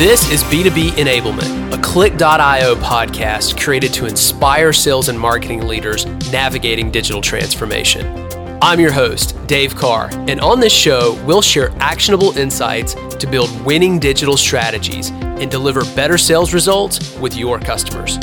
This is B2B Enablement, a Klyck.io podcast created to inspire sales and marketing leaders navigating digital transformation. I'm your host, Dave Carr, and on this show, we'll share actionable insights to build winning digital strategies and deliver better sales results with your customers.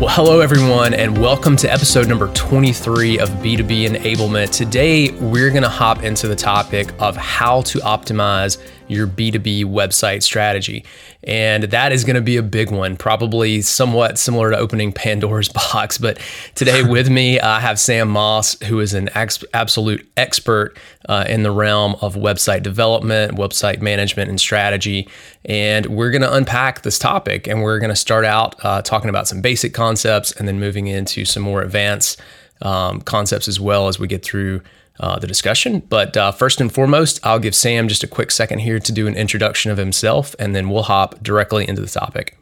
Well, hello, everyone, and welcome to episode number 23 of B2B Enablement. Today, we're going to hop into the topic of how to optimize your B2B website strategy. And that is going to be a big one, probably somewhat similar to opening Pandora's box. But today with me, I have Sam Moss, who is an ex- absolute expert uh, in the realm of website development, website management, and strategy. And we're going to unpack this topic and we're going to start out uh, talking about some basic concepts and then moving into some more advanced um, concepts as well as we get through uh, the discussion. But uh, first and foremost, I'll give Sam just a quick second here to do an introduction of himself, and then we'll hop directly into the topic.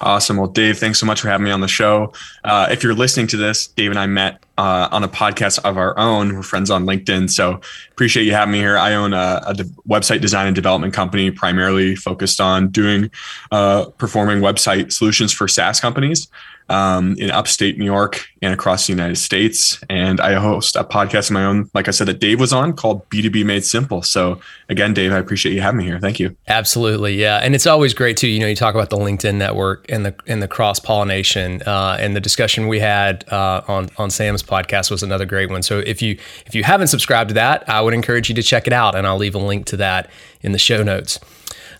Awesome. Well, Dave, thanks so much for having me on the show. Uh, if you're listening to this, Dave and I met uh, on a podcast of our own. We're friends on LinkedIn. So appreciate you having me here. I own a, a de- website design and development company primarily focused on doing uh, performing website solutions for SaaS companies um, in upstate New York and across the United States. And I host a podcast of my own, like I said, that Dave was on called B2B Made Simple. So again, Dave, I appreciate you having me here. Thank you. Absolutely. Yeah. And it's always great too. You know, you talk about the LinkedIn network and the and the cross pollination uh, and the discussion we had uh, on on Sam's podcast was another great one. So if you if you haven't subscribed to that, I would encourage you to check it out and I'll leave a link to that in the show notes.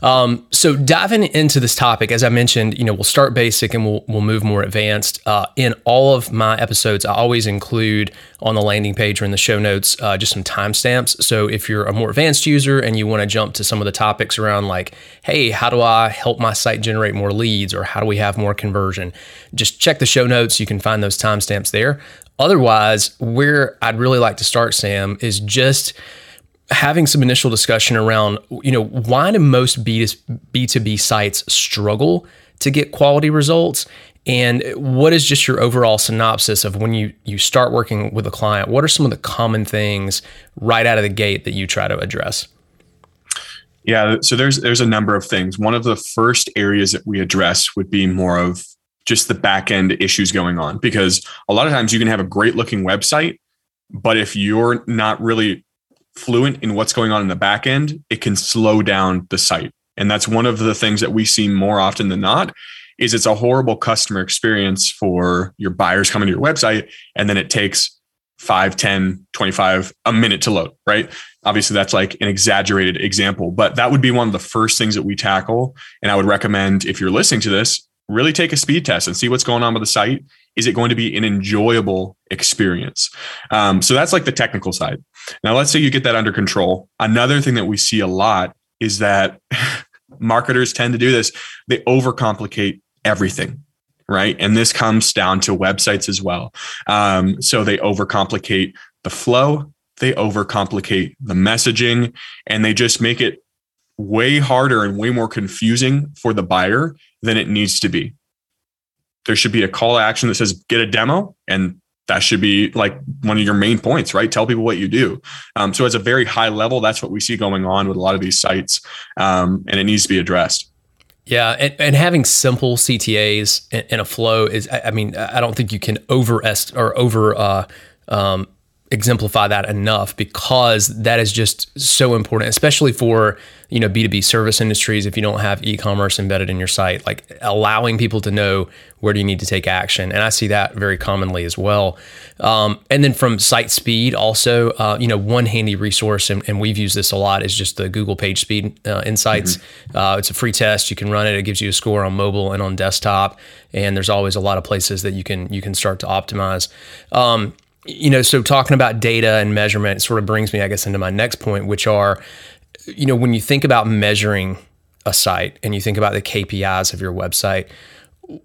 Um, so diving into this topic, as I mentioned, you know, we'll start basic and we'll we'll move more advanced. Uh, in all of my episodes, I always include on the landing page or in the show notes uh, just some timestamps. So if you're a more advanced user and you want to jump to some of the topics around like, hey, how do I help my site generate more leads or how do we have more conversion? Just check the show notes. You can find those timestamps there. Otherwise, where I'd really like to start, Sam, is just having some initial discussion around, you know, why do most B2B sites struggle to get quality results? And what is just your overall synopsis of when you you start working with a client? What are some of the common things right out of the gate that you try to address? Yeah, so there's there's a number of things. One of the first areas that we address would be more of just the back end issues going on because a lot of times you can have a great looking website, but if you're not really fluent in what's going on in the back end, it can slow down the site. And that's one of the things that we see more often than not is it's a horrible customer experience for your buyers coming to your website and then it takes 5 10 25 a minute to load right obviously that's like an exaggerated example but that would be one of the first things that we tackle and i would recommend if you're listening to this really take a speed test and see what's going on with the site is it going to be an enjoyable experience um, so that's like the technical side now, let's say you get that under control. Another thing that we see a lot is that marketers tend to do this, they overcomplicate everything. Right. And this comes down to websites as well. Um, so they overcomplicate the flow, they overcomplicate the messaging, and they just make it way harder and way more confusing for the buyer than it needs to be. There should be a call to action that says get a demo, and that should be like one of your main points, right? Tell people what you do. Um, so, as a very high level, that's what we see going on with a lot of these sites, um, and it needs to be addressed. Yeah, and, and having simple CTAs in, in, a flow is, I mean, I don't think you can over or over uh, um, exemplify that enough because that is just so important, especially for you know B2B service industries. If you don't have e-commerce embedded in your site, like allowing people to know where do you need to take action, and I see that very commonly as well. Um, and then from site speed, also, uh, you know, one handy resource, and, and, we've used this a lot, is just the Google Page Speed uh, Insights. Mm-hmm. Uh, it's a free test; you can run it. It gives you a score on mobile and on desktop, and there's always a lot of places that you can you can start to optimize. Um, you know, so talking about data and measurement sort of brings me, I guess, into my next point, which are, you know, when you think about measuring a site and you think about the KPIs of your website,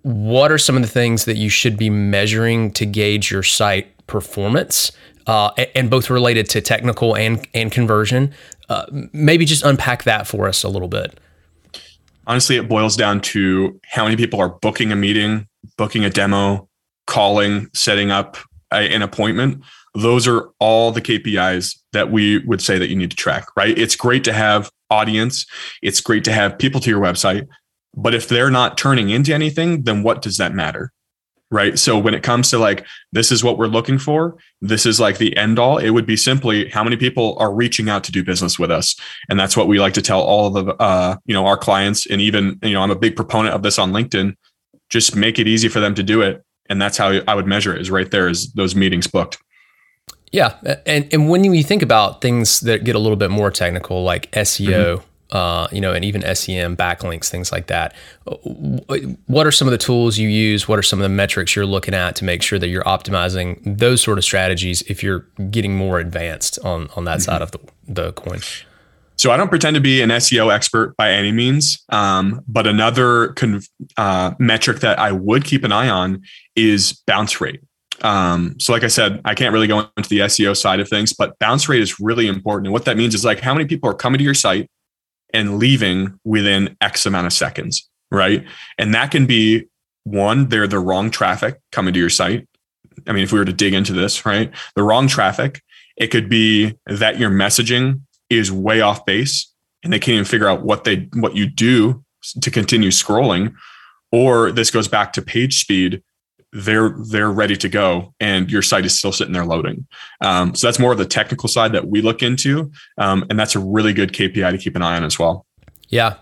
what are some of the things that you should be measuring to gauge your site performance? Uh, and both related to technical and and conversion. Uh, maybe just unpack that for us a little bit. Honestly, it boils down to how many people are booking a meeting, booking a demo, calling, setting up an appointment. those are all the KPIs that we would say that you need to track, right? It's great to have audience, it's great to have people to your website, but if they're not turning into anything, then what does that matter? Right. So when it comes to like, this is what we're looking for, this is like the end all, it would be simply how many people are reaching out to do business with us. And that's what we like to tell all of the, uh, you know, our clients. And even, you know, I'm a big proponent of this on LinkedIn. Just make it easy for them to do it. And that's how I would measure it is right there is those meetings booked. Yeah, and and when you think about things that get a little bit more technical, like SEO, mm-hmm. uh, you know, and even SEM backlinks, things like that. What are some of the tools you use? What are some of the metrics you're looking at to make sure that you're optimizing those sort of strategies if you're getting more advanced on on that mm-hmm. side of the, the coin? So I don't pretend to be an SEO expert by any means, um, but another con- uh, metric that I would keep an eye on is bounce rate. Um, so like I said, I can't really go into the SEO side of things, but bounce rate is really important. And what that means is like how many people are coming to your site and leaving within X amount of seconds, right? And that can be one, they're the wrong traffic coming to your site. I mean, if we were to dig into this, right? The wrong traffic. It could be that your messaging is way off base and they can't even figure out what they what you do to continue scrolling. Or this goes back to page speed they're they're ready to go and your site is still sitting there loading um, so that's more of the technical side that we look into um, and that's a really good kpi to keep an eye on as well yeah.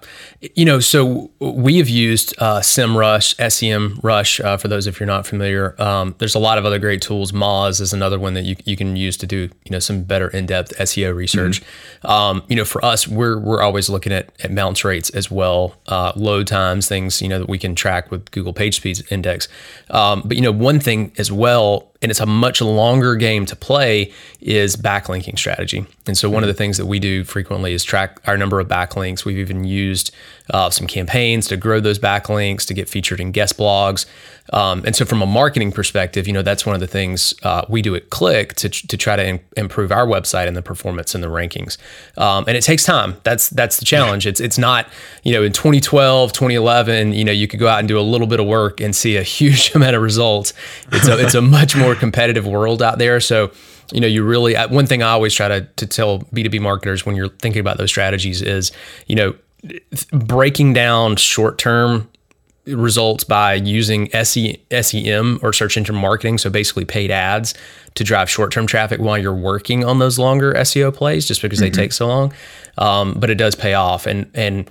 You know, so we have used uh, SEMrush, SEM Rush, uh, for those if you're not familiar. Um, there's a lot of other great tools. Moz is another one that you, you can use to do, you know, some better in-depth SEO research. Mm-hmm. Um, you know, for us, we're, we're always looking at, at bounce rates as well, uh, load times, things, you know, that we can track with Google Page PageSpeed Index. Um, but, you know, one thing as well and it's a much longer game to play is backlinking strategy. And so one of hmm. the things that we do frequently is track our number of backlinks. We've even used uh, some campaigns to grow those backlinks to get featured in guest blogs. Um, and so, from a marketing perspective, you know that's one of the things uh, we do at Klyck to, to try to in, improve our website and the performance and the rankings. Um, and it takes time. That's that's the challenge. It's it's not you know in 2012, 2011, you know you could go out and do a little bit of work and see a huge amount of results. It's a, it's a much more competitive world out there. So you know, you really, one thing I always try to, to tell B2B marketers when you're thinking about those strategies is, you know, breaking down short term results by using SEM or search engine marketing, so basically paid ads to drive short term traffic while you're working on those longer SEO plays, just because mm-hmm. they take so long. Um, but it does pay off, and and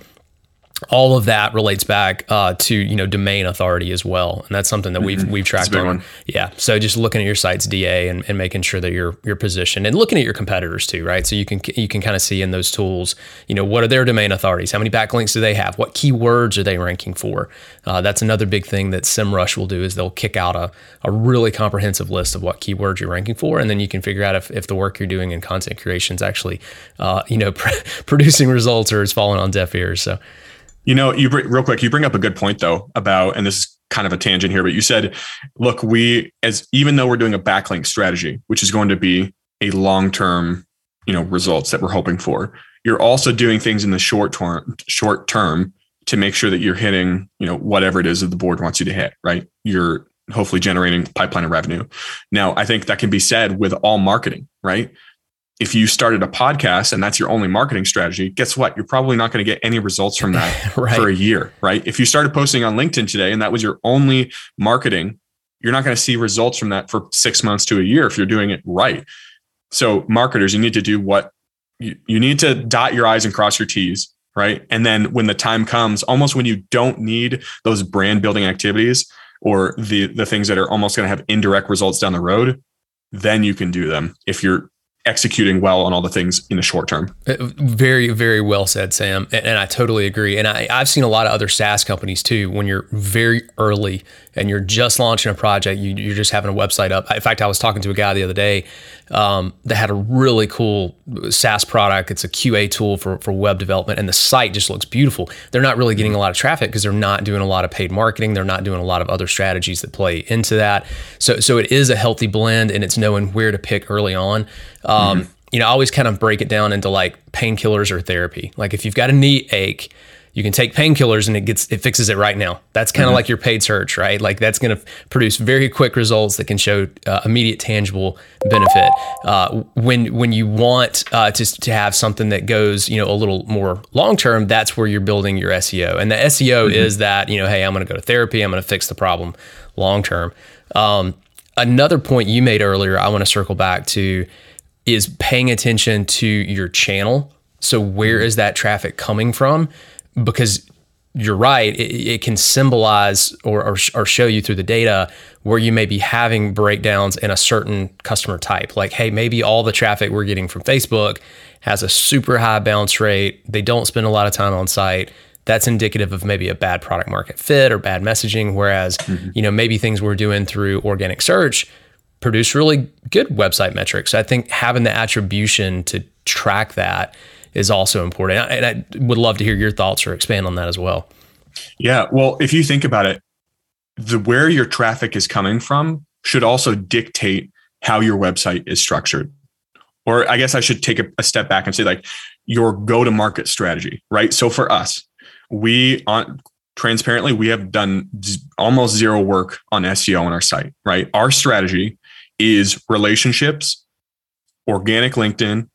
all of that relates back uh, to you know domain authority as well, and that's something that we've mm-hmm. we've tracked on. One. Yeah, so just looking at your site's DA and, and making sure that you're you're positioned, and looking at your competitors too, right? So you can you can kind of see in those tools, you know, what are their domain authorities? How many backlinks do they have? What keywords are they ranking for? Uh, that's another big thing that SEMrush will do is they'll kick out a, a really comprehensive list of what keywords you're ranking for, and then you can figure out if, if the work you're doing in content creation is actually, uh, you know, pr- producing results or is falling on deaf ears. So. You know, you real quick, you bring up a good point though about, and this is kind of a tangent here, but you said, look, we as even though we're doing a backlink strategy, which is going to be a long term, you know, results that we're hoping for, you're also doing things in the short term, short term to make sure that you're hitting, you know, whatever it is that the board wants you to hit, right? You're hopefully generating pipeline of revenue. Now, I think that can be said with all marketing, right? If you started a podcast and that's your only marketing strategy, guess what? You're probably not going to get any results from that right. for a year, right? If you started posting on LinkedIn today and that was your only marketing, you're not going to see results from that for six months to a year if you're doing it right. So, marketers, you need to do what you, you need to dot your I's and cross your T's, right? And then when the time comes, almost when you don't need those brand building activities or the the things that are almost going to have indirect results down the road, then you can do them if you're executing well on all the things in the short term. Uh, very, very well said, Sam. And, and I totally agree. And I, I, have seen a lot of other SaaS companies too, when you're very early and you're just launching a project, you, are just having a website up. In fact, I was talking to a guy the other day um, that had a really cool SaaS product. It's a QA tool for, for web development, and the site just looks beautiful. They're not really getting a lot of traffic because they're not doing a lot of paid marketing. They're not doing a lot of other strategies that play into that. So, so it is a healthy blend, and it's knowing where to pick early on. Um, mm-hmm. You know, I always kind of break it down into like painkillers or therapy. Like if you've got a knee ache, you can take painkillers and it gets it fixes it right now. That's kind of mm-hmm. like your paid search, right? Like that's going to produce very quick results that can show uh, immediate tangible benefit. Uh, when when you want uh, to to have something that goes you know a little more long term, that's where you're building your SEO. And the SEO mm-hmm. is that you know, hey, I'm going to go to therapy. I'm going to fix the problem long term. Um, another point you made earlier, I want to circle back to is paying attention to your channel. So where mm-hmm. is that traffic coming from? Because you're right, it, it can symbolize or, or, or, show you through the data where you may be having breakdowns in a certain customer type. Like, hey, maybe all the traffic we're getting from Facebook has a super high bounce rate. They don't spend a lot of time on site. That's indicative of maybe a bad product market fit or bad messaging. Whereas, mm-hmm. you know, maybe things we're doing through organic search produce really good website metrics. I think having the attribution to track that is also important. And I would love to hear your thoughts or expand on that as well. Yeah. Well, if you think about it, the where your traffic is coming from should also dictate how your website is structured. Or I guess I should take a, a step back and say like your go-to-market strategy, right? So for us, we on transparently we have done almost zero work on SEO on our site, right? Our strategy is relationships, organic LinkedIn,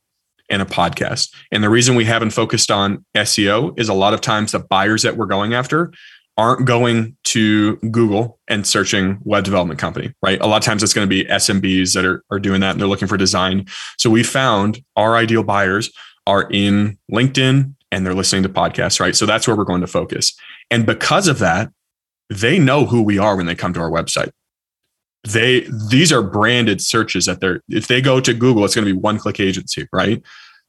and a podcast. And the reason we haven't focused on SEO is a lot of times the buyers that we're going after aren't going to Google and searching web development company, right? A lot of times it's going to be SMBs that are, are doing that and they're looking for design. So we found our ideal buyers are in LinkedIn and they're listening to podcasts, right? So that's where we're going to focus. And because of that, they know who we are when they come to our website they these are branded searches that they're if they go to google it's going to be one click agency right?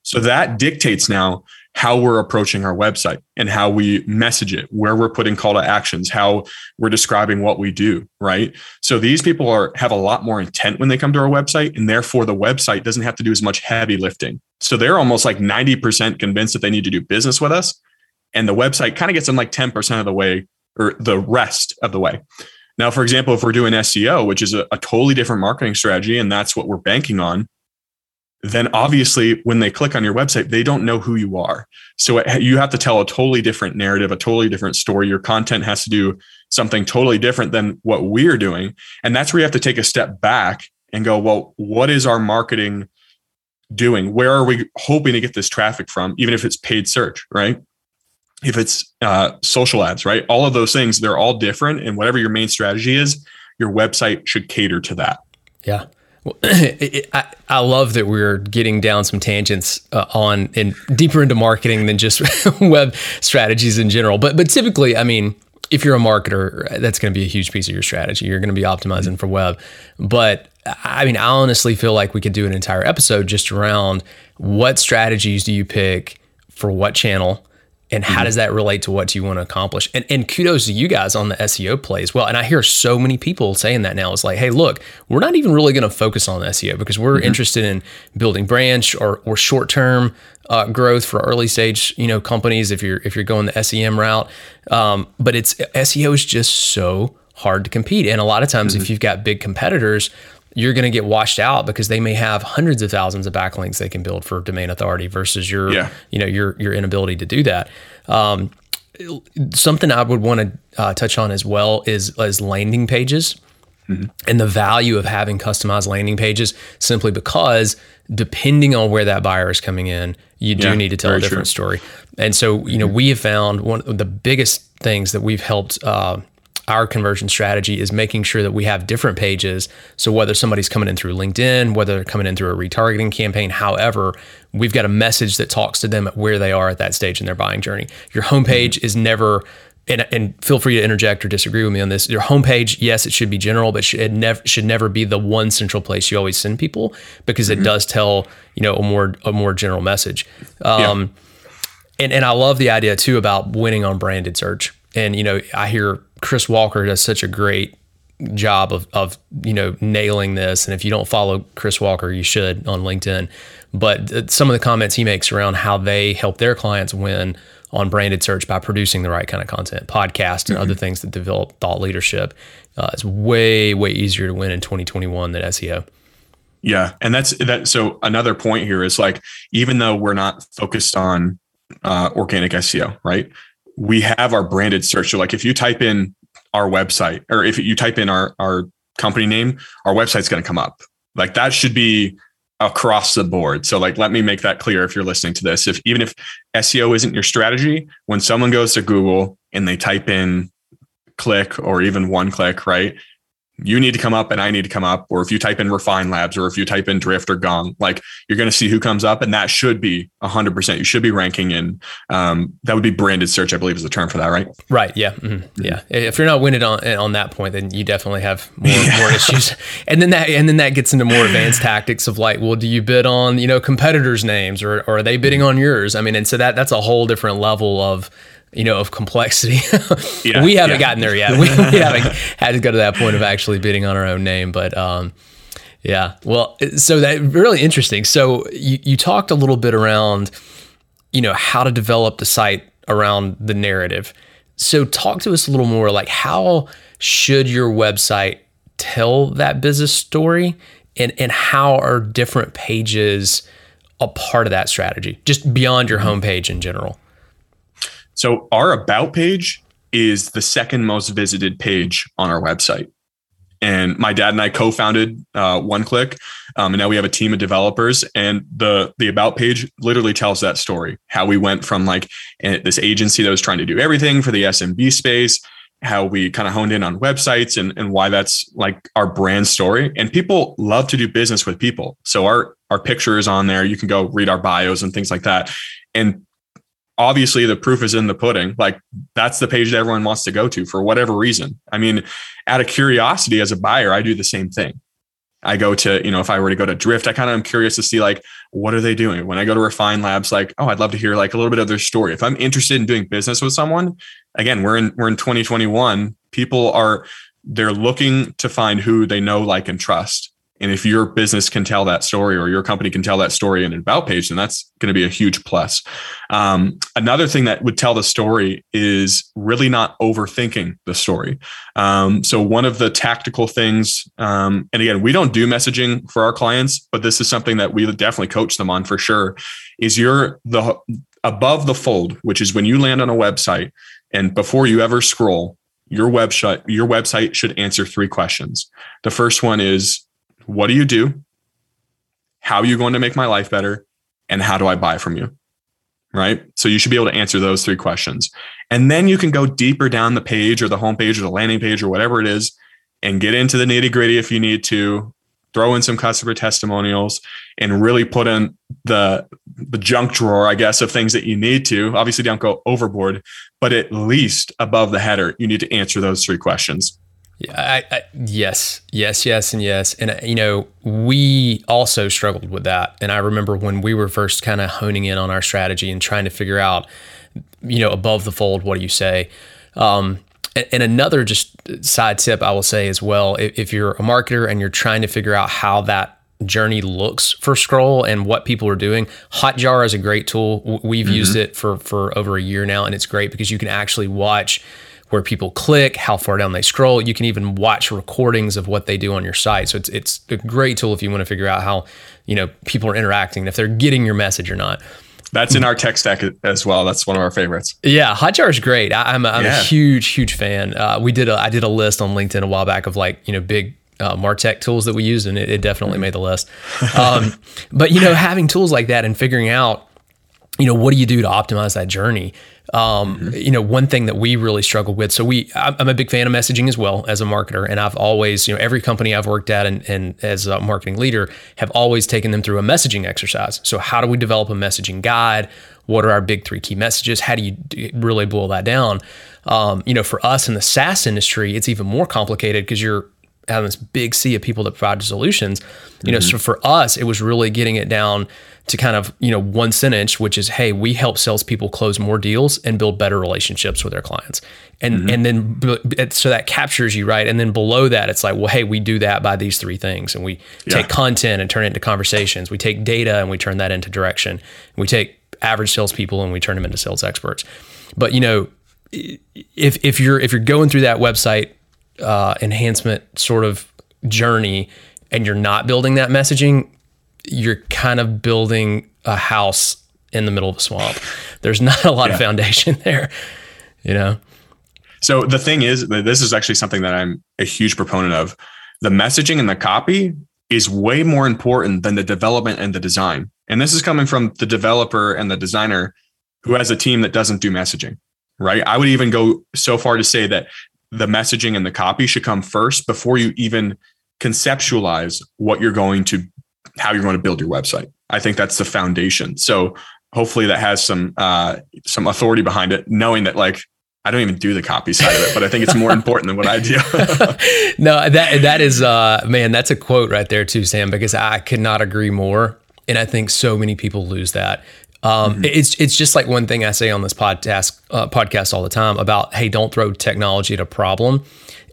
So that dictates now how we're approaching our website and how we message it where we're putting call to actions how we're describing what we do right? So these people are have a lot more intent when they come to our website and therefore the website doesn't have to do as much heavy lifting. So they're almost like 90% convinced that they need to do business with us and the website kind of gets them like 10% of the way or the rest of the way now, for example, if we're doing SEO, which is a, a totally different marketing strategy, and that's what we're banking on, then obviously when they click on your website, they don't know who you are. So it, you have to tell a totally different narrative, a totally different story. Your content has to do something totally different than what we're doing. And that's where you have to take a step back and go, well, what is our marketing doing? Where are we hoping to get this traffic from, even if it's paid search, right? If it's uh, social ads, right? All of those things, they're all different. And whatever your main strategy is, your website should cater to that. Yeah. Well, I, I love that we're getting down some tangents uh, on and deeper into marketing than just web strategies in general. But but typically, I mean, if you're a marketer, that's going to be a huge piece of your strategy. You're going to be optimizing for web. But I mean, I honestly feel like we could do an entire episode just around what strategies do you pick for what channel and how mm-hmm. does that relate to what you want to accomplish and, and kudos to you guys on the seo play as well and i hear so many people saying that now it's like hey look we're not even really going to focus on seo because we're mm-hmm. interested in building branch or, or short-term uh, growth for early stage you know companies if you're if you're going the sem route um, but it's seo is just so hard to compete and a lot of times mm-hmm. if you've got big competitors you're going to get washed out because they may have hundreds of thousands of backlinks they can build for domain authority versus your yeah. you know your your inability to do that. Um, something I would want to uh, touch on as well is is landing pages. Mm-hmm. And the value of having customized landing pages simply because depending on where that buyer is coming in, you do yeah, need to tell a different true. story. And so, you know, we have found one of the biggest things that we've helped uh, our conversion strategy is making sure that we have different pages. So whether somebody's coming in through LinkedIn, whether they're coming in through a retargeting campaign, however, we've got a message that talks to them at where they are at that stage in their buying journey. Your homepage mm-hmm. is never and, and, feel free to interject or disagree with me on this. Your homepage, yes, it should be general, but it never should never be the one central place you always send people because mm-hmm. it does tell you know a more a more general message. Um, yeah. and and I love the idea too about winning on branded search. And you know, I hear Chris Walker does such a great job of, of you know nailing this. And if you don't follow chris walker you should on linkedin. But some of the comments he makes around how they help their clients win on branded search by producing the right kind of content podcast and mm-hmm. other things that develop thought leadership uh, is way way easier to win in 2021 than seo yeah. And that's that so another point here is like even though we're not focused on uh, organic seo right we have our branded search. So like if you type in our website or if you type in our our company name, our website's going to come up. Like that should be across the board. So like let me make that clear if you're listening to this. If even if SEO isn't your strategy, when someone goes to Google and they type in click or even one click, right? You need to come up and I need to come up. Or if you type in Refine Labs or if you type in Drift or Gong, like you're going to see who comes up. And that should be 100%. You should be ranking in, um, that would be branded search, I believe is the term for that, right? Right. Yeah. Mm-hmm. Yeah. If you're not winning on, on that point, then you definitely have more, yeah. more issues. And then that, and then that gets into more advanced tactics of like, well, do you bid on, you know, competitors' names or, or are they bidding on yours? I mean, and so that, that's a whole different level of, you know, of complexity. yeah, we haven't yeah. gotten there yet. We, we, haven't had to go to that point of actually bidding on our own name, but um, yeah. Well, so that really interesting. So you, you talked a little bit around, you know, how to develop the site around the narrative. So talk to us a little more like how should your website tell that business story and, and how are different pages a part of that strategy, just beyond your homepage in general? So our about page is the second most visited page on our website. And my dad and I co-founded uh, OneClick, um, and now we have a team of developers. And the the about page literally tells that story: how we went from like this agency that was trying to do everything for the SMB space, how we kind of honed in on websites, and and why that's like our brand story. And people love to do business with people, so our our picture is on there. You can go read our bios and things like that. And obviously the proof is in the pudding. Like that's the page that everyone wants to go to for whatever reason. I mean, out of curiosity as a buyer, I do the same thing. I go to, you know, if I were to go to Drift, I kind of am curious to see like what are they doing? When I go to Refine Labs, like, oh, I'd love to hear like a little bit of their story. If I'm interested in doing business with someone, again, we're in we're in 2021. People are they're looking to find who they know, like, and trust. And if your business can tell that story or your company can tell that story in an about page, then that's going to be a huge plus. Um, another thing that would tell the story is really not overthinking the story. Um, so one of the tactical things, um, and again, we don't do messaging for our clients, but this is something that we definitely coach them on for sure. Is you're the above the fold, which is when you land on a website and before you ever scroll, your website your website should answer three questions. The first one is what do you do? How are you going to make my life better? And how do I buy from you? Right. So you should be able to answer those three questions. And then you can go deeper down the page or the homepage or the landing page or whatever it is and get into the nitty gritty if you need to, throw in some customer testimonials and really put in the the junk drawer i guess of things that you need to obviously don't go overboard but at least above the header you need to answer those three questions I, I, yes, yes, yes, and yes. And, uh, you know, we also struggled with that. And I remember when we were first kind of honing in on our strategy and trying to figure out, you know, above the fold, what do you say? Um, and, and another just side tip I will say as well if, if you're a marketer and you're trying to figure out how that journey looks for scroll and what people are doing hotjar is a great tool we've mm-hmm. used it for for over a year now and it's great because you can actually watch where people click, how far down they scroll. You can even watch recordings of what they do on your site. So it's it's a great tool if you want to figure out how you know people are interacting, if they're getting your message or not. That's in our tech stack as well. That's one of our favorites. Yeah, Hotjar is great. I, am a, I'm yeah. a huge huge fan. Uh, we did a I did a list on LinkedIn a while back of like you know big uh, Martech tools that we used, and it, it definitely made the list. Um, but you know, having tools like that and figuring out, you know, what do you do to optimize that journey? Um, mm-hmm. You know, one thing that we really struggle with. So we, I'm a big fan of messaging as well as a marketer, and I've always, you know, every company I've worked at and, and as a marketing leader have always taken them through a messaging exercise. So how do we develop a messaging guide? What are our big three key messages? How do you really boil that down? Um, you know, for us in the SaaS industry, it's even more complicated because you're having this big sea of people that provide solutions. You mm-hmm. know, so for us, it was really getting it down to kind of you know one sentence which is hey we help salespeople close more deals and build better relationships with their clients. And mm-hmm. and then so that captures you right? And then below that it's like well hey we do that by these three things. And we yeah. take content and turn it into conversations. We take data and we turn that into direction. We take average salespeople and we turn them into sales experts. But you know if if you're if you're going through that website uh, enhancement sort of journey and you're not building that messaging you're kind of building a house in the middle of a swamp. There's not a lot yeah. of foundation there. You know. So the thing is, this is actually something that I'm a huge proponent of. The messaging and the copy is way more important than the development and the design. And this is coming from the developer and the designer who has a team that doesn't do messaging, right? I would even go so far to say that the messaging and the copy should come first before you even conceptualize what you're going to how you're going to build your website. I think that's the foundation. So hopefully that has some uh, some authority behind it, knowing that like I don't even do the copy side of it, but I think it's more important than what I do. no, that that is uh, man, that's a quote right there too, Sam, because I could not agree more. And I think so many people lose that. Um, mm-hmm. It's it's just like one thing I say on this podcast uh, podcast all the time about hey, don't throw technology at a problem.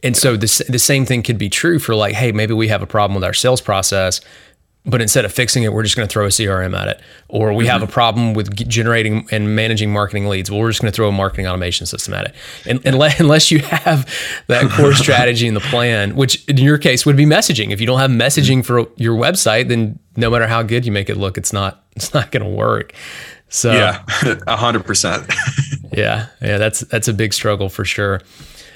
And so the the same thing could be true for like hey, maybe we have a problem with our sales process but instead of fixing it, we're just going to throw a CRM at it. Or we mm-hmm. have a problem with generating and managing marketing leads. Well, we're just going to throw a marketing automation system at it. And, unless, unless you have that core strategy and the plan, which in your case would be messaging. If you don't have messaging for your website, then no matter how good you make it look, it's not it's not going to work. So yeah, a hundred percent. Yeah, yeah, that's that's a big struggle for sure.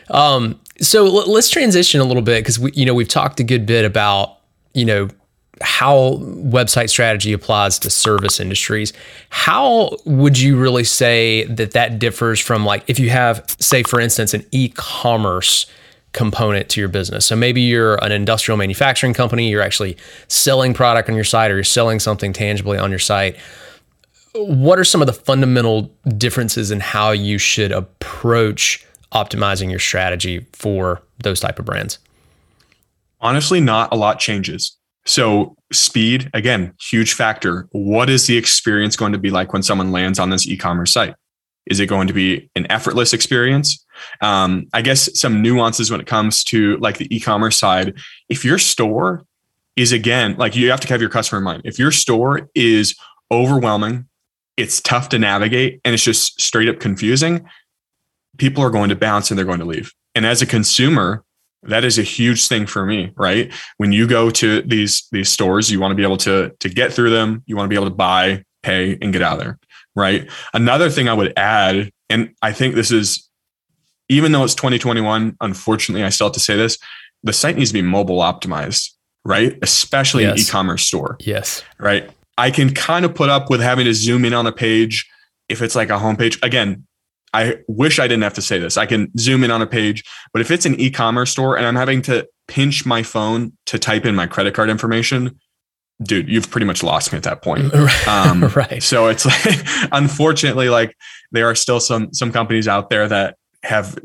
Um, so let's transition a little bit because we, you know, we've talked a good bit about you know how website strategy applies to service industries. How would you really say that that differs from like if you have, say, for instance, an e-commerce component to your business? So maybe you're an industrial manufacturing company, you're actually selling product on your site, or you're selling something tangibly on your site. What are some of the fundamental differences in how you should approach optimizing your strategy for those type of brands? Honestly, not a lot changes. So speed, again, huge factor. What is the experience going to be like when someone lands on this e-commerce site? Is it going to be an effortless experience? Um, I guess some nuances when it comes to like the e-commerce side. If your store is again, like you have to have your customer in mind. If your store is overwhelming, it's tough to navigate, and it's just straight up confusing, people are going to bounce and they're going to leave. And as a consumer, that is a huge thing for me right? When you go to these these stores you want to be able to to get through them. You want to be able to buy pay and get out of there right? Another thing i would add and i think this is even though it's 2021 unfortunately i still have to say this the site needs to be mobile optimized right? Especially yes. an e-commerce store yes. right? I can kind of put up with having to zoom in on a page if it's like a homepage. Again I wish I didn't have to say this. I can zoom in on a page, but if it's an e-commerce store and I'm having to pinch my phone to type in my credit card information, dude, you've pretty much lost me at that point. Um, right. So it's like, unfortunately, like there are still some some companies out there that have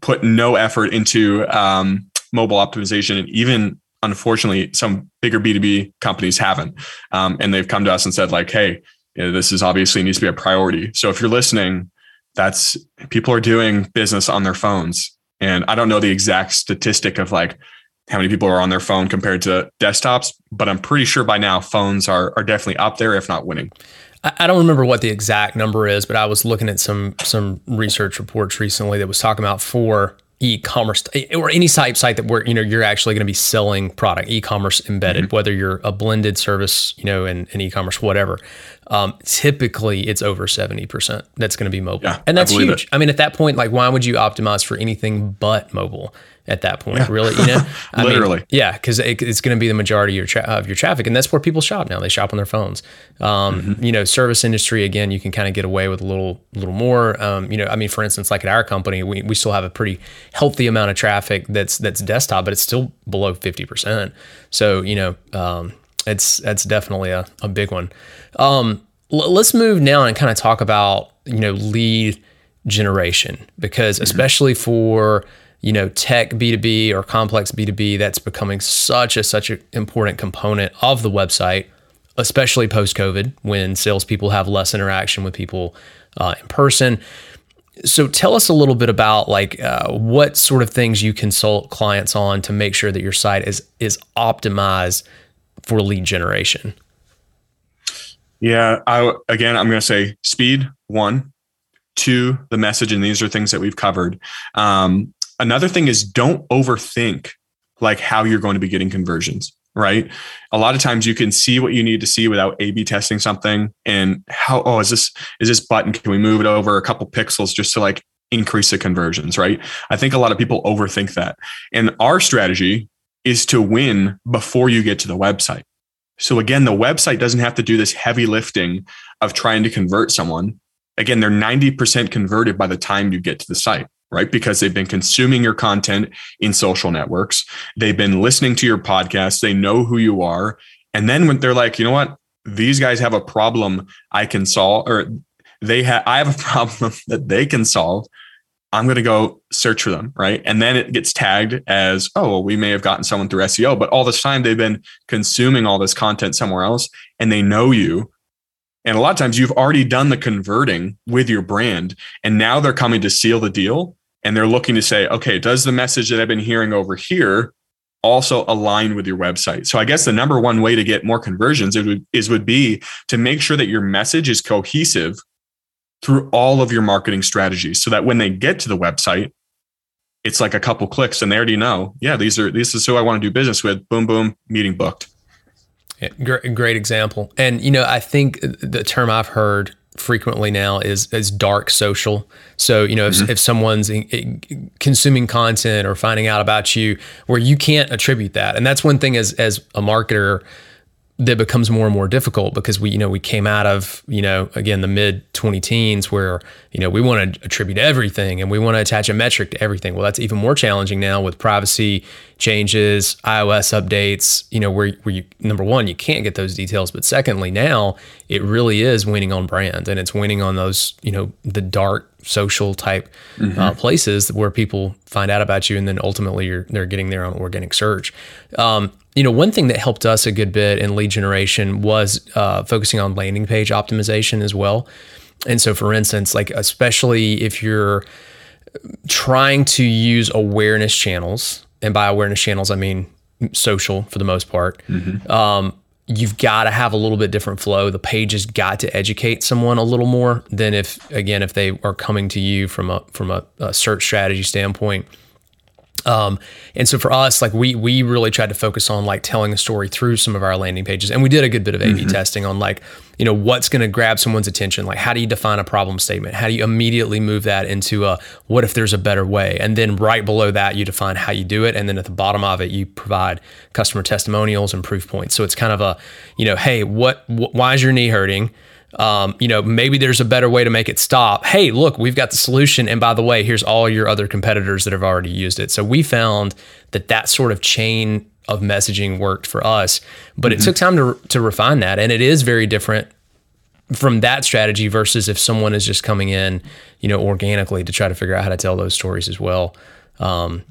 put no effort into um, mobile optimization, and even unfortunately, some bigger B two B companies haven't. Um, and they've come to us and said, like, hey, you know, this is obviously needs to be a priority. So if you're listening, that's people are doing business on their phones. And I don't know the exact statistic of like how many people are on their phone compared to desktops, but I'm pretty sure by now phones are are definitely up there, if not winning. I don't remember what the exact number is, but I was looking at some some research reports recently that was talking about for e-commerce or any site site that where you know you're actually going to be selling product e-commerce embedded mm-hmm. whether you're a blended service you know in, in e-commerce whatever um, typically it's over 70% that's going to be mobile yeah, and that's I huge it. i mean at that point like why would you optimize for anything but mobile at that point. Yeah. Really, you know, I literally, mean, yeah, because it, it's going to be the majority of your, tra- of your traffic, and that's where people shop now. They shop on their phones. Um, mm-hmm. You know, service industry again, you can kind of get away with a little, little more. Um, you know, I mean, for instance, like at our company, we, we still have a pretty healthy amount of traffic that's that's desktop, but it's still below fifty percent. So you know, um, it's that's definitely a, a big one. Um, l- let's move now and kind of talk about you know lead generation because mm-hmm. especially for you know, tech B2B or complex B2B, that's becoming such a such an important component of the website, especially post COVID when salespeople have less interaction with people uh, in person. So tell us a little bit about like uh, what sort of things you consult clients on to make sure that your site is is optimized for lead generation. Yeah, I again I'm going to say speed one, two the message, and these are things that we've covered. Um, another thing is don't overthink like how you're going to be getting conversions right a lot of times you can see what you need to see without a b testing something and how oh is this is this button can we move it over a couple pixels just to like increase the conversions, right? I think a lot of people overthink that. And our strategy is to win before you get to the website. So again, the website doesn't have to do this heavy lifting of trying to convert someone. Again, they're 90% converted by the time you get to the site, right? Because they've been consuming your content in social networks. They've been listening to your podcast. They know who you are. And then when they're like, you know what? These guys have a problem I can solve, or they have, I have a problem that they can solve. I'm going to go search for them, right? And then it gets tagged as, oh, well, we may have gotten someone through SEO, but all this time they've been consuming all this content somewhere else and they know you. And a lot of times you've already done the converting with your brand and now they're coming to seal the deal and they're looking to say, okay, does the message that I've been hearing over here also align with your website? So I guess the number one way to get more conversions would, is would be to make sure that your message is cohesive through all of your marketing strategies so that when they get to the website, it's like a couple clicks and they already know, yeah, these are this is who I want to do business with. Boom, boom, meeting booked. Yeah, great, great example. And you know, I think the term I've heard frequently now is is dark social. So you know, mm-hmm. if, if someone's in, in consuming content or finding out about you where you can't attribute that, and that's one thing as as a marketer that becomes more and more difficult because we, you know, we came out of, you know, again, the mid 20 teens where, you know, we want to attribute everything and we want to attach a metric to everything. Well, that's even more challenging now with privacy changes, iOS updates, you know, where, where you, number one, you can't get those details. But secondly, now it really is winning on brand and it's winning on those, you know, the dark social type mm-hmm. uh, places where people find out about you and then ultimately you're, they're getting there on organic search. Um, you know, one thing that helped us a good bit in lead generation was uh, focusing on landing page optimization as well. And so, for instance, like especially if you're trying to use awareness channels, and by awareness channels I mean social for the most part. Mm-hmm. Um, you've got to have a little bit different flow. The page has got to educate someone a little more than if, again, if they are coming to you from a from a, a search strategy standpoint. Um, and so for us, like we we really tried to focus on like telling a story through some of our landing pages, and we did a good bit of A/B mm-hmm. testing on like you know what's going to grab someone's attention. Like how do you define a problem statement? How do you immediately move that into a what if there's a better way? And then right below that, you define how you do it, and then at the bottom of it, you provide customer testimonials and proof points. So it's kind of a you know, hey, what wh- why is your knee hurting? Um, you know, maybe there's a better way to make it stop. Hey, look, we've got the solution. And by the way, here's all your other competitors that have already used it. So we found that that sort of chain of messaging worked for us, but mm-hmm. it took time to, to refine that. And it is very different from that strategy versus if someone is just coming in, you know, organically to try to figure out how to tell those stories as well. Um,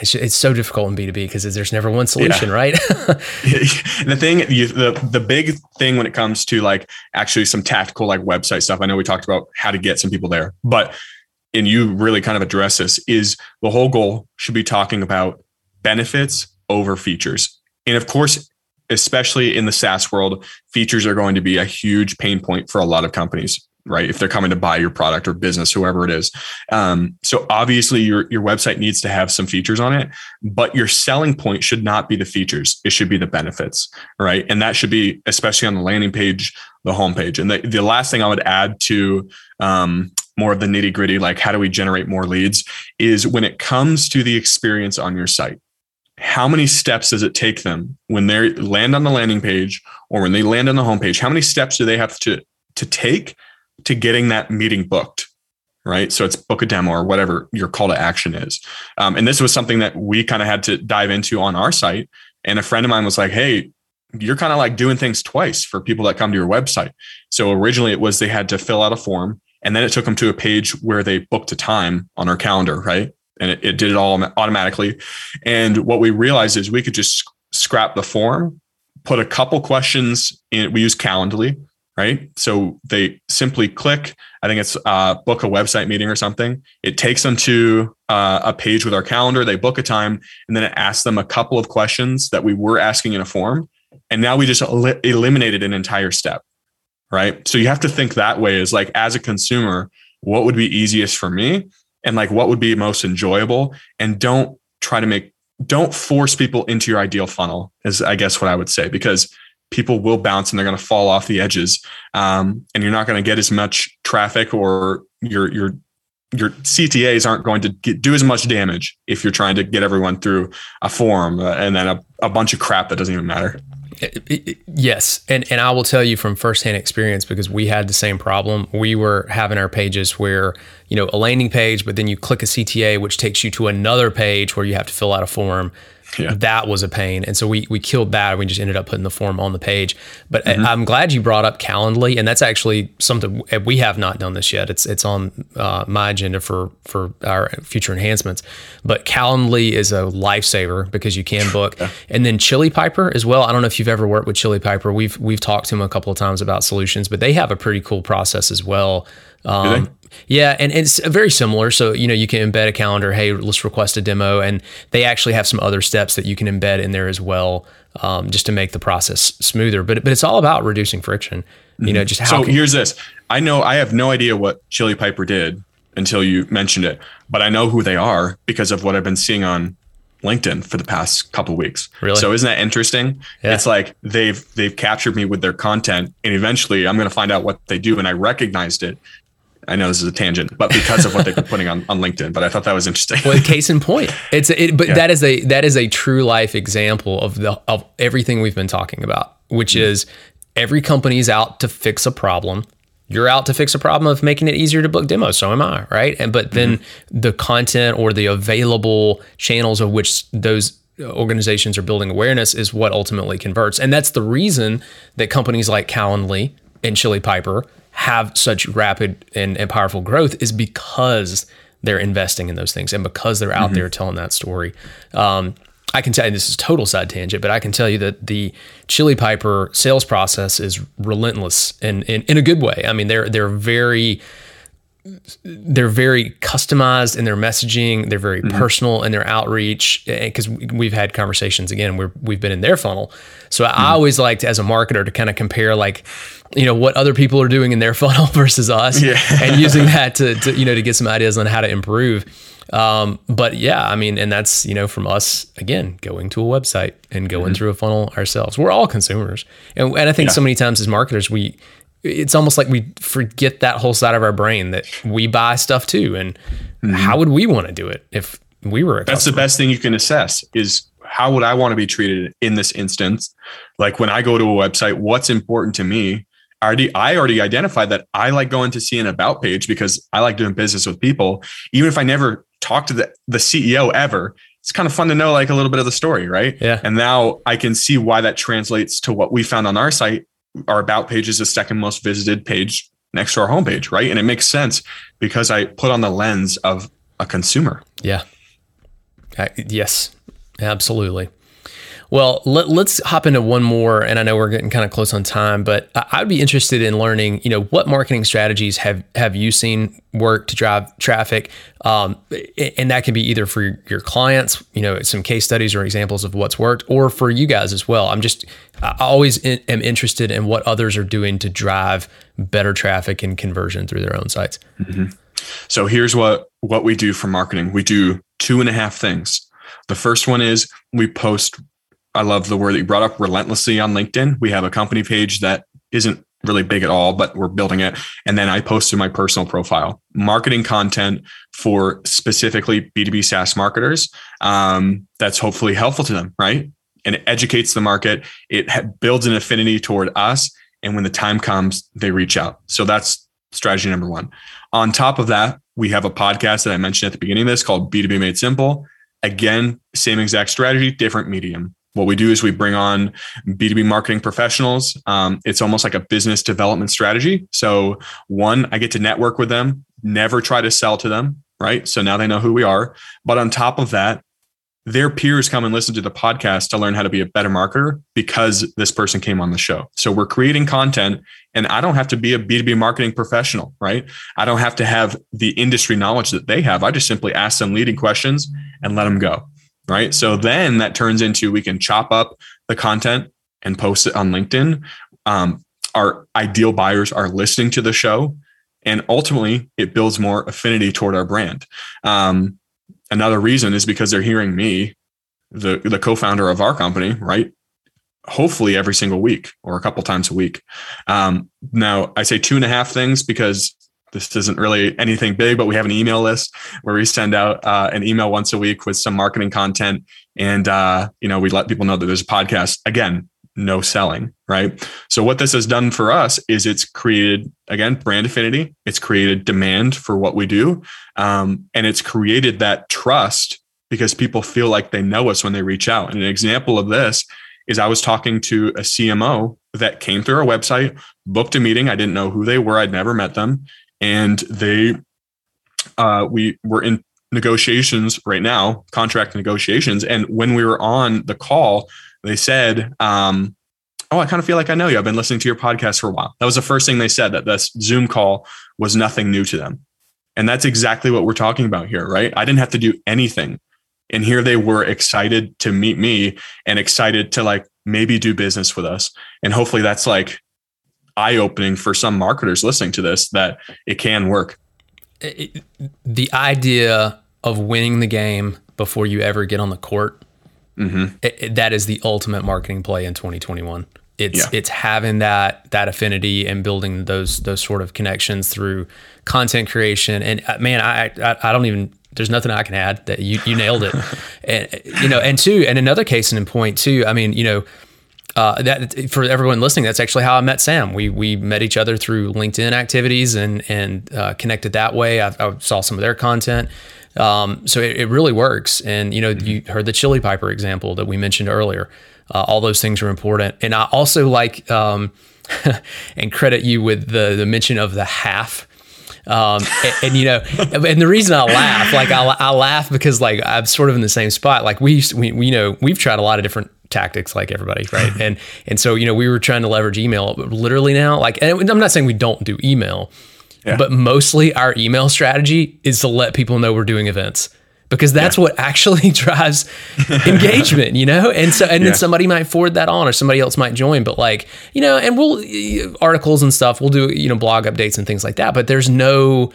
it's, it's so difficult in B2B because there's never one solution, yeah. right? the thing, you, the, the big thing when it comes to like actually some tactical like website stuff, I know we talked about how to get some people there, but, and you really kind of address this is the whole goal should be talking about benefits over features. And of course, especially in the SaaS world, features are going to be a huge pain point for a lot of companies right? If they're coming to buy your product or business, whoever it is. Um, so obviously your, your website needs to have some features on it, but your selling point should not be the features. It should be the benefits, right? And that should be, especially on the landing page, the homepage. And the, the last thing I would add to um, more of the nitty gritty, like how do we generate more leads is when it comes to the experience on your site, how many steps does it take them when they land on the landing page or when they land on the homepage? How many steps do they have to, to take to getting that meeting booked right? So it's book a demo or whatever your call to action is. Um, and this was something that we kind of had to dive into on our site. And a friend of mine was like, hey, you're kind of like doing things twice for people that come to your website. So originally it was they had to fill out a form and then it took them to a page where they booked a time on our calendar, right? And it, it did it all automatically. And what we realized is we could just scrap the form, put a couple questions in, we use Calendly right? So they simply click, I think it's uh, book a website meeting or something. It takes them to uh, a page with our calendar. They book a time and then it asks them a couple of questions that we were asking in a form. And now we just el- eliminated an entire step, right? So you have to think that way is like, as a consumer, what would be easiest for me? And like, what would be most enjoyable? And don't try to make, don't force people into your ideal funnel, is I guess what I would say, because people will bounce and they're going to fall off the edges um, and you're not going to get as much traffic or your your your CTAs aren't going to get, do as much damage if you're trying to get everyone through a form uh, and then a, a bunch of crap that doesn't even matter. Yes, and and I will tell you from firsthand experience because we had the same problem. We were having our pages where you know a landing page, but then you click a CTA, which takes you to another page where you have to fill out a form yeah. that was a pain. And so we we killed that. We just ended up putting the form on the page. But mm-hmm. I, am glad you brought up Calendly, and that's actually something we have not done this yet. It's it's on uh, my agenda for for our future enhancements. But Calendly is a lifesaver because you can book, yeah. and then Chili Piper as well. I don't know if you've ever worked with Chili Piper. We've we've talked to him a couple of times about solutions, but they have a pretty cool process as well. Um, yeah, and it's very similar. So, you know, you can embed a calendar. Hey, let's request a demo. And they actually have some other steps that you can embed in there as well, um, just to make the process smoother. But, but it's all about reducing friction. You know, mm-hmm. just how. So, can- here's this I know I have no idea what Chili Piper did until you mentioned it, but I know who they are because of what I've been seeing on LinkedIn for the past couple weeks. Really? So isn't that interesting? Yeah. It's like they've they've captured me with their content, and eventually I'm going to find out what they do, and I recognized it I know this is a tangent, but because of what they've been putting on, on LinkedIn, but I thought that was interesting. well, case in point, it's it, but yeah. that is a that is a true life example of the of everything we've been talking about, which mm-hmm. is every company's out to fix a problem. You're out to fix a problem of making it easier to book demos. So am I, right? And but then mm-hmm. the content or the available channels of which those organizations are building awareness is what ultimately converts, and that's the reason that companies like Calendly and Chili Piper have such rapid and, and powerful growth is because they're investing in those things and because they're out mm-hmm. there telling that story. Um, I can tell you this is total side tangent, but I can tell you that the Chili Piper sales process is relentless and in, in a good way. I mean, they're they're very they're very customized in their messaging. They're very mm-hmm. personal in their outreach because we've had conversations again. We're we've been in their funnel, so mm-hmm. I always liked as a marketer to kind of compare like you know what other people are doing in their funnel versus us, yeah. and using that to, to you know to get some ideas on how to improve. Um, but yeah, I mean, and that's you know from us again going to a website and going mm-hmm. through a funnel ourselves. We're all consumers, and, and I think yeah. so many times as marketers we it's almost like we forget that whole side of our brain that we buy stuff too. And mm-hmm. how would we want to do it if we were? A that's the best thing you can assess is how would I want to be treated in this instance? Like when I go to a website, what's important to me? I already, I already identified that I like going to see an about page because I like doing business with people. Even if I never talk to the, the CEO ever, it's kind of fun to know like a little bit of the story, right? Yeah. And now I can see why that translates to what we found on our site our about page is the second most visited page next to our homepage, right? And it makes sense because I put on the lens of a consumer. Yeah. Uh, yes, absolutely. Well, let, us hop into one more, and I know we're getting kind of close on time, but I'd be interested in learning, you know, what marketing strategies have have you seen work to drive traffic, um, and that can be either for your clients, you know, some case studies or examples of what's worked, or for you guys as well. I'm just, I always in, am interested in what others are doing to drive better traffic and conversion through their own sites. Mm-hmm. So here's what what we do for marketing. We do two and a half things. The first one is we post I love the word that you brought up relentlessly on LinkedIn. We have a company page that isn't really big at all, but we're building it. And then I post to my personal profile marketing content for specifically B2B SaaS marketers um, that's hopefully helpful to them, right? And it educates the market, it builds an affinity toward us. And when the time comes, they reach out. So that's strategy number one. On top of that, we have a podcast that I mentioned at the beginning of this called B2B Made Simple. Again, same exact strategy, different medium what we do is we bring on B2B marketing professionals. Um, it's almost like a business development strategy. So, one, I get to network with them, never try to sell to them, right? So now they know who we are. But on top of that, their peers come and listen to the podcast to learn how to be a better marketer because this person came on the show. So we're creating content and I don't have to be a B2B marketing professional, right? I don't have to have the industry knowledge that they have. I just simply ask them leading questions and let them go right? So then that turns into we can chop up the content and post it on LinkedIn. Um, our ideal buyers are listening to the show, and ultimately it builds more affinity toward our brand. Um, another reason is because they're hearing me, the the co-founder of our company, right? Hopefully every single week or a couple times a week. Um, now I say two and a half things because this isn't really anything big, but we have an email list where we send out uh, an email once a week with some marketing content, and uh, you know we let people know that there's a podcast. Again, no selling, right? So what this has done for us is it's created again brand affinity. It's created demand for what we do, um, and it's created that trust because people feel like they know us when they reach out. And an example of this is I was talking to a CMO that came through our website, booked a meeting. I didn't know who they were. I'd never met them and they uh, we were in negotiations right now, contract negotiations. And when we were on the call, they said, um, Oh, I kind of feel like I know you. I've been listening to your podcast for a while. That was the first thing they said that this Zoom call was nothing new to them. And that's exactly what we're talking about here, right? I didn't have to do anything. And here they were excited to meet me and excited to like maybe do business with us. And hopefully that's like eye opening for some marketers listening to this that it can work. It, the idea of winning the game before you ever get on the court, mm-hmm. it, that is the ultimate marketing play in 2021. It's yeah. it's having that that affinity and building those those sort of connections through content creation. And uh, man, I, I, I don't even there's nothing I can add that you you nailed it. and you know, and two, and another case in point too. I mean, you know uh, that for everyone listening, that's actually how I met Sam. We we met each other through LinkedIn activities and and uh, connected that way. I, I, saw some of their content, um, so it, it, really works. And you know, you heard the Chili Piper example that we mentioned earlier. Uh, all those things are important. And I also like um, and credit you with the the mention of the half. Um, and, and, you know, and the reason I laugh, like I, I laugh because like I'm sort of in the same spot. Like we, we, we, you know, we've tried a lot of different tactics like everybody, right? and and so you know we were trying to leverage email literally now. Like, and I'm not saying we don't do email, yeah. but mostly our email strategy is to let people know we're doing events because that's yeah. what actually drives engagement, you know? And so, and yeah. then somebody might forward that on or somebody else might join, but like, you know, and we'll articles and stuff, we'll do, you know, blog updates and things like that, but there's no,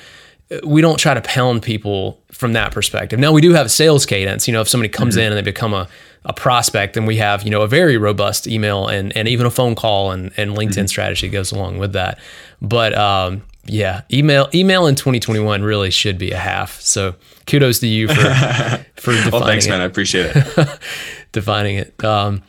we don't try to pound people from that perspective. Now we do have a sales cadence, you know, if somebody comes mm-hmm. in and they become a, a prospect, then we have, you know, a very robust email and, and even a phone call and, and LinkedIn mm-hmm. strategy goes along with that. But um, yeah, email email in 2021 really should be a half. So kudos to you for for defining well, thanks, it. man. I appreciate it. defining it. Um,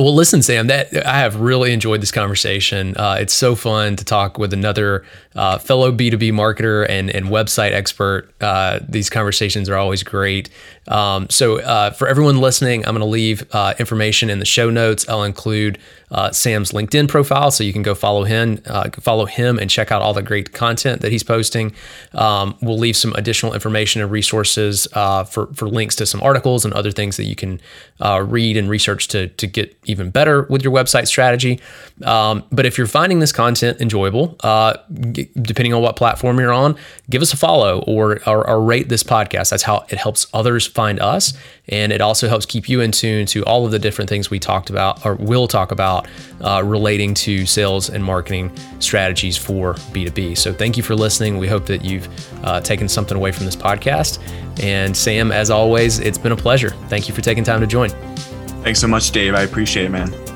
well, listen, Sam. That I have really enjoyed this conversation. Uh, it's so fun to talk with another uh, fellow B two B marketer and and website expert. Uh, these conversations are always great. Um, so, uh, for everyone listening, I'm going to leave uh, information in the show notes. I'll include uh, Sam's LinkedIn profile, so you can go follow him, follow him, and check out all the great content that he's posting. Um, we'll leave some additional information and resources for for links to some articles and other things that you can read and research to to get even better with your website strategy. Um, but if you're finding this content enjoyable, uh, g- depending on what platform you're on, give us a follow or, or or rate this podcast. That's how it helps others find us, and it also helps keep you in tune to all of the different things we talked about or will talk about uh, relating to sales and marketing strategies for B2B. So thank you for listening. We hope that you've uh, taken something away from this podcast. And Sam, as always, it's been a pleasure. Thank you for taking time to join. Thanks so much, Dave. I appreciate it, man.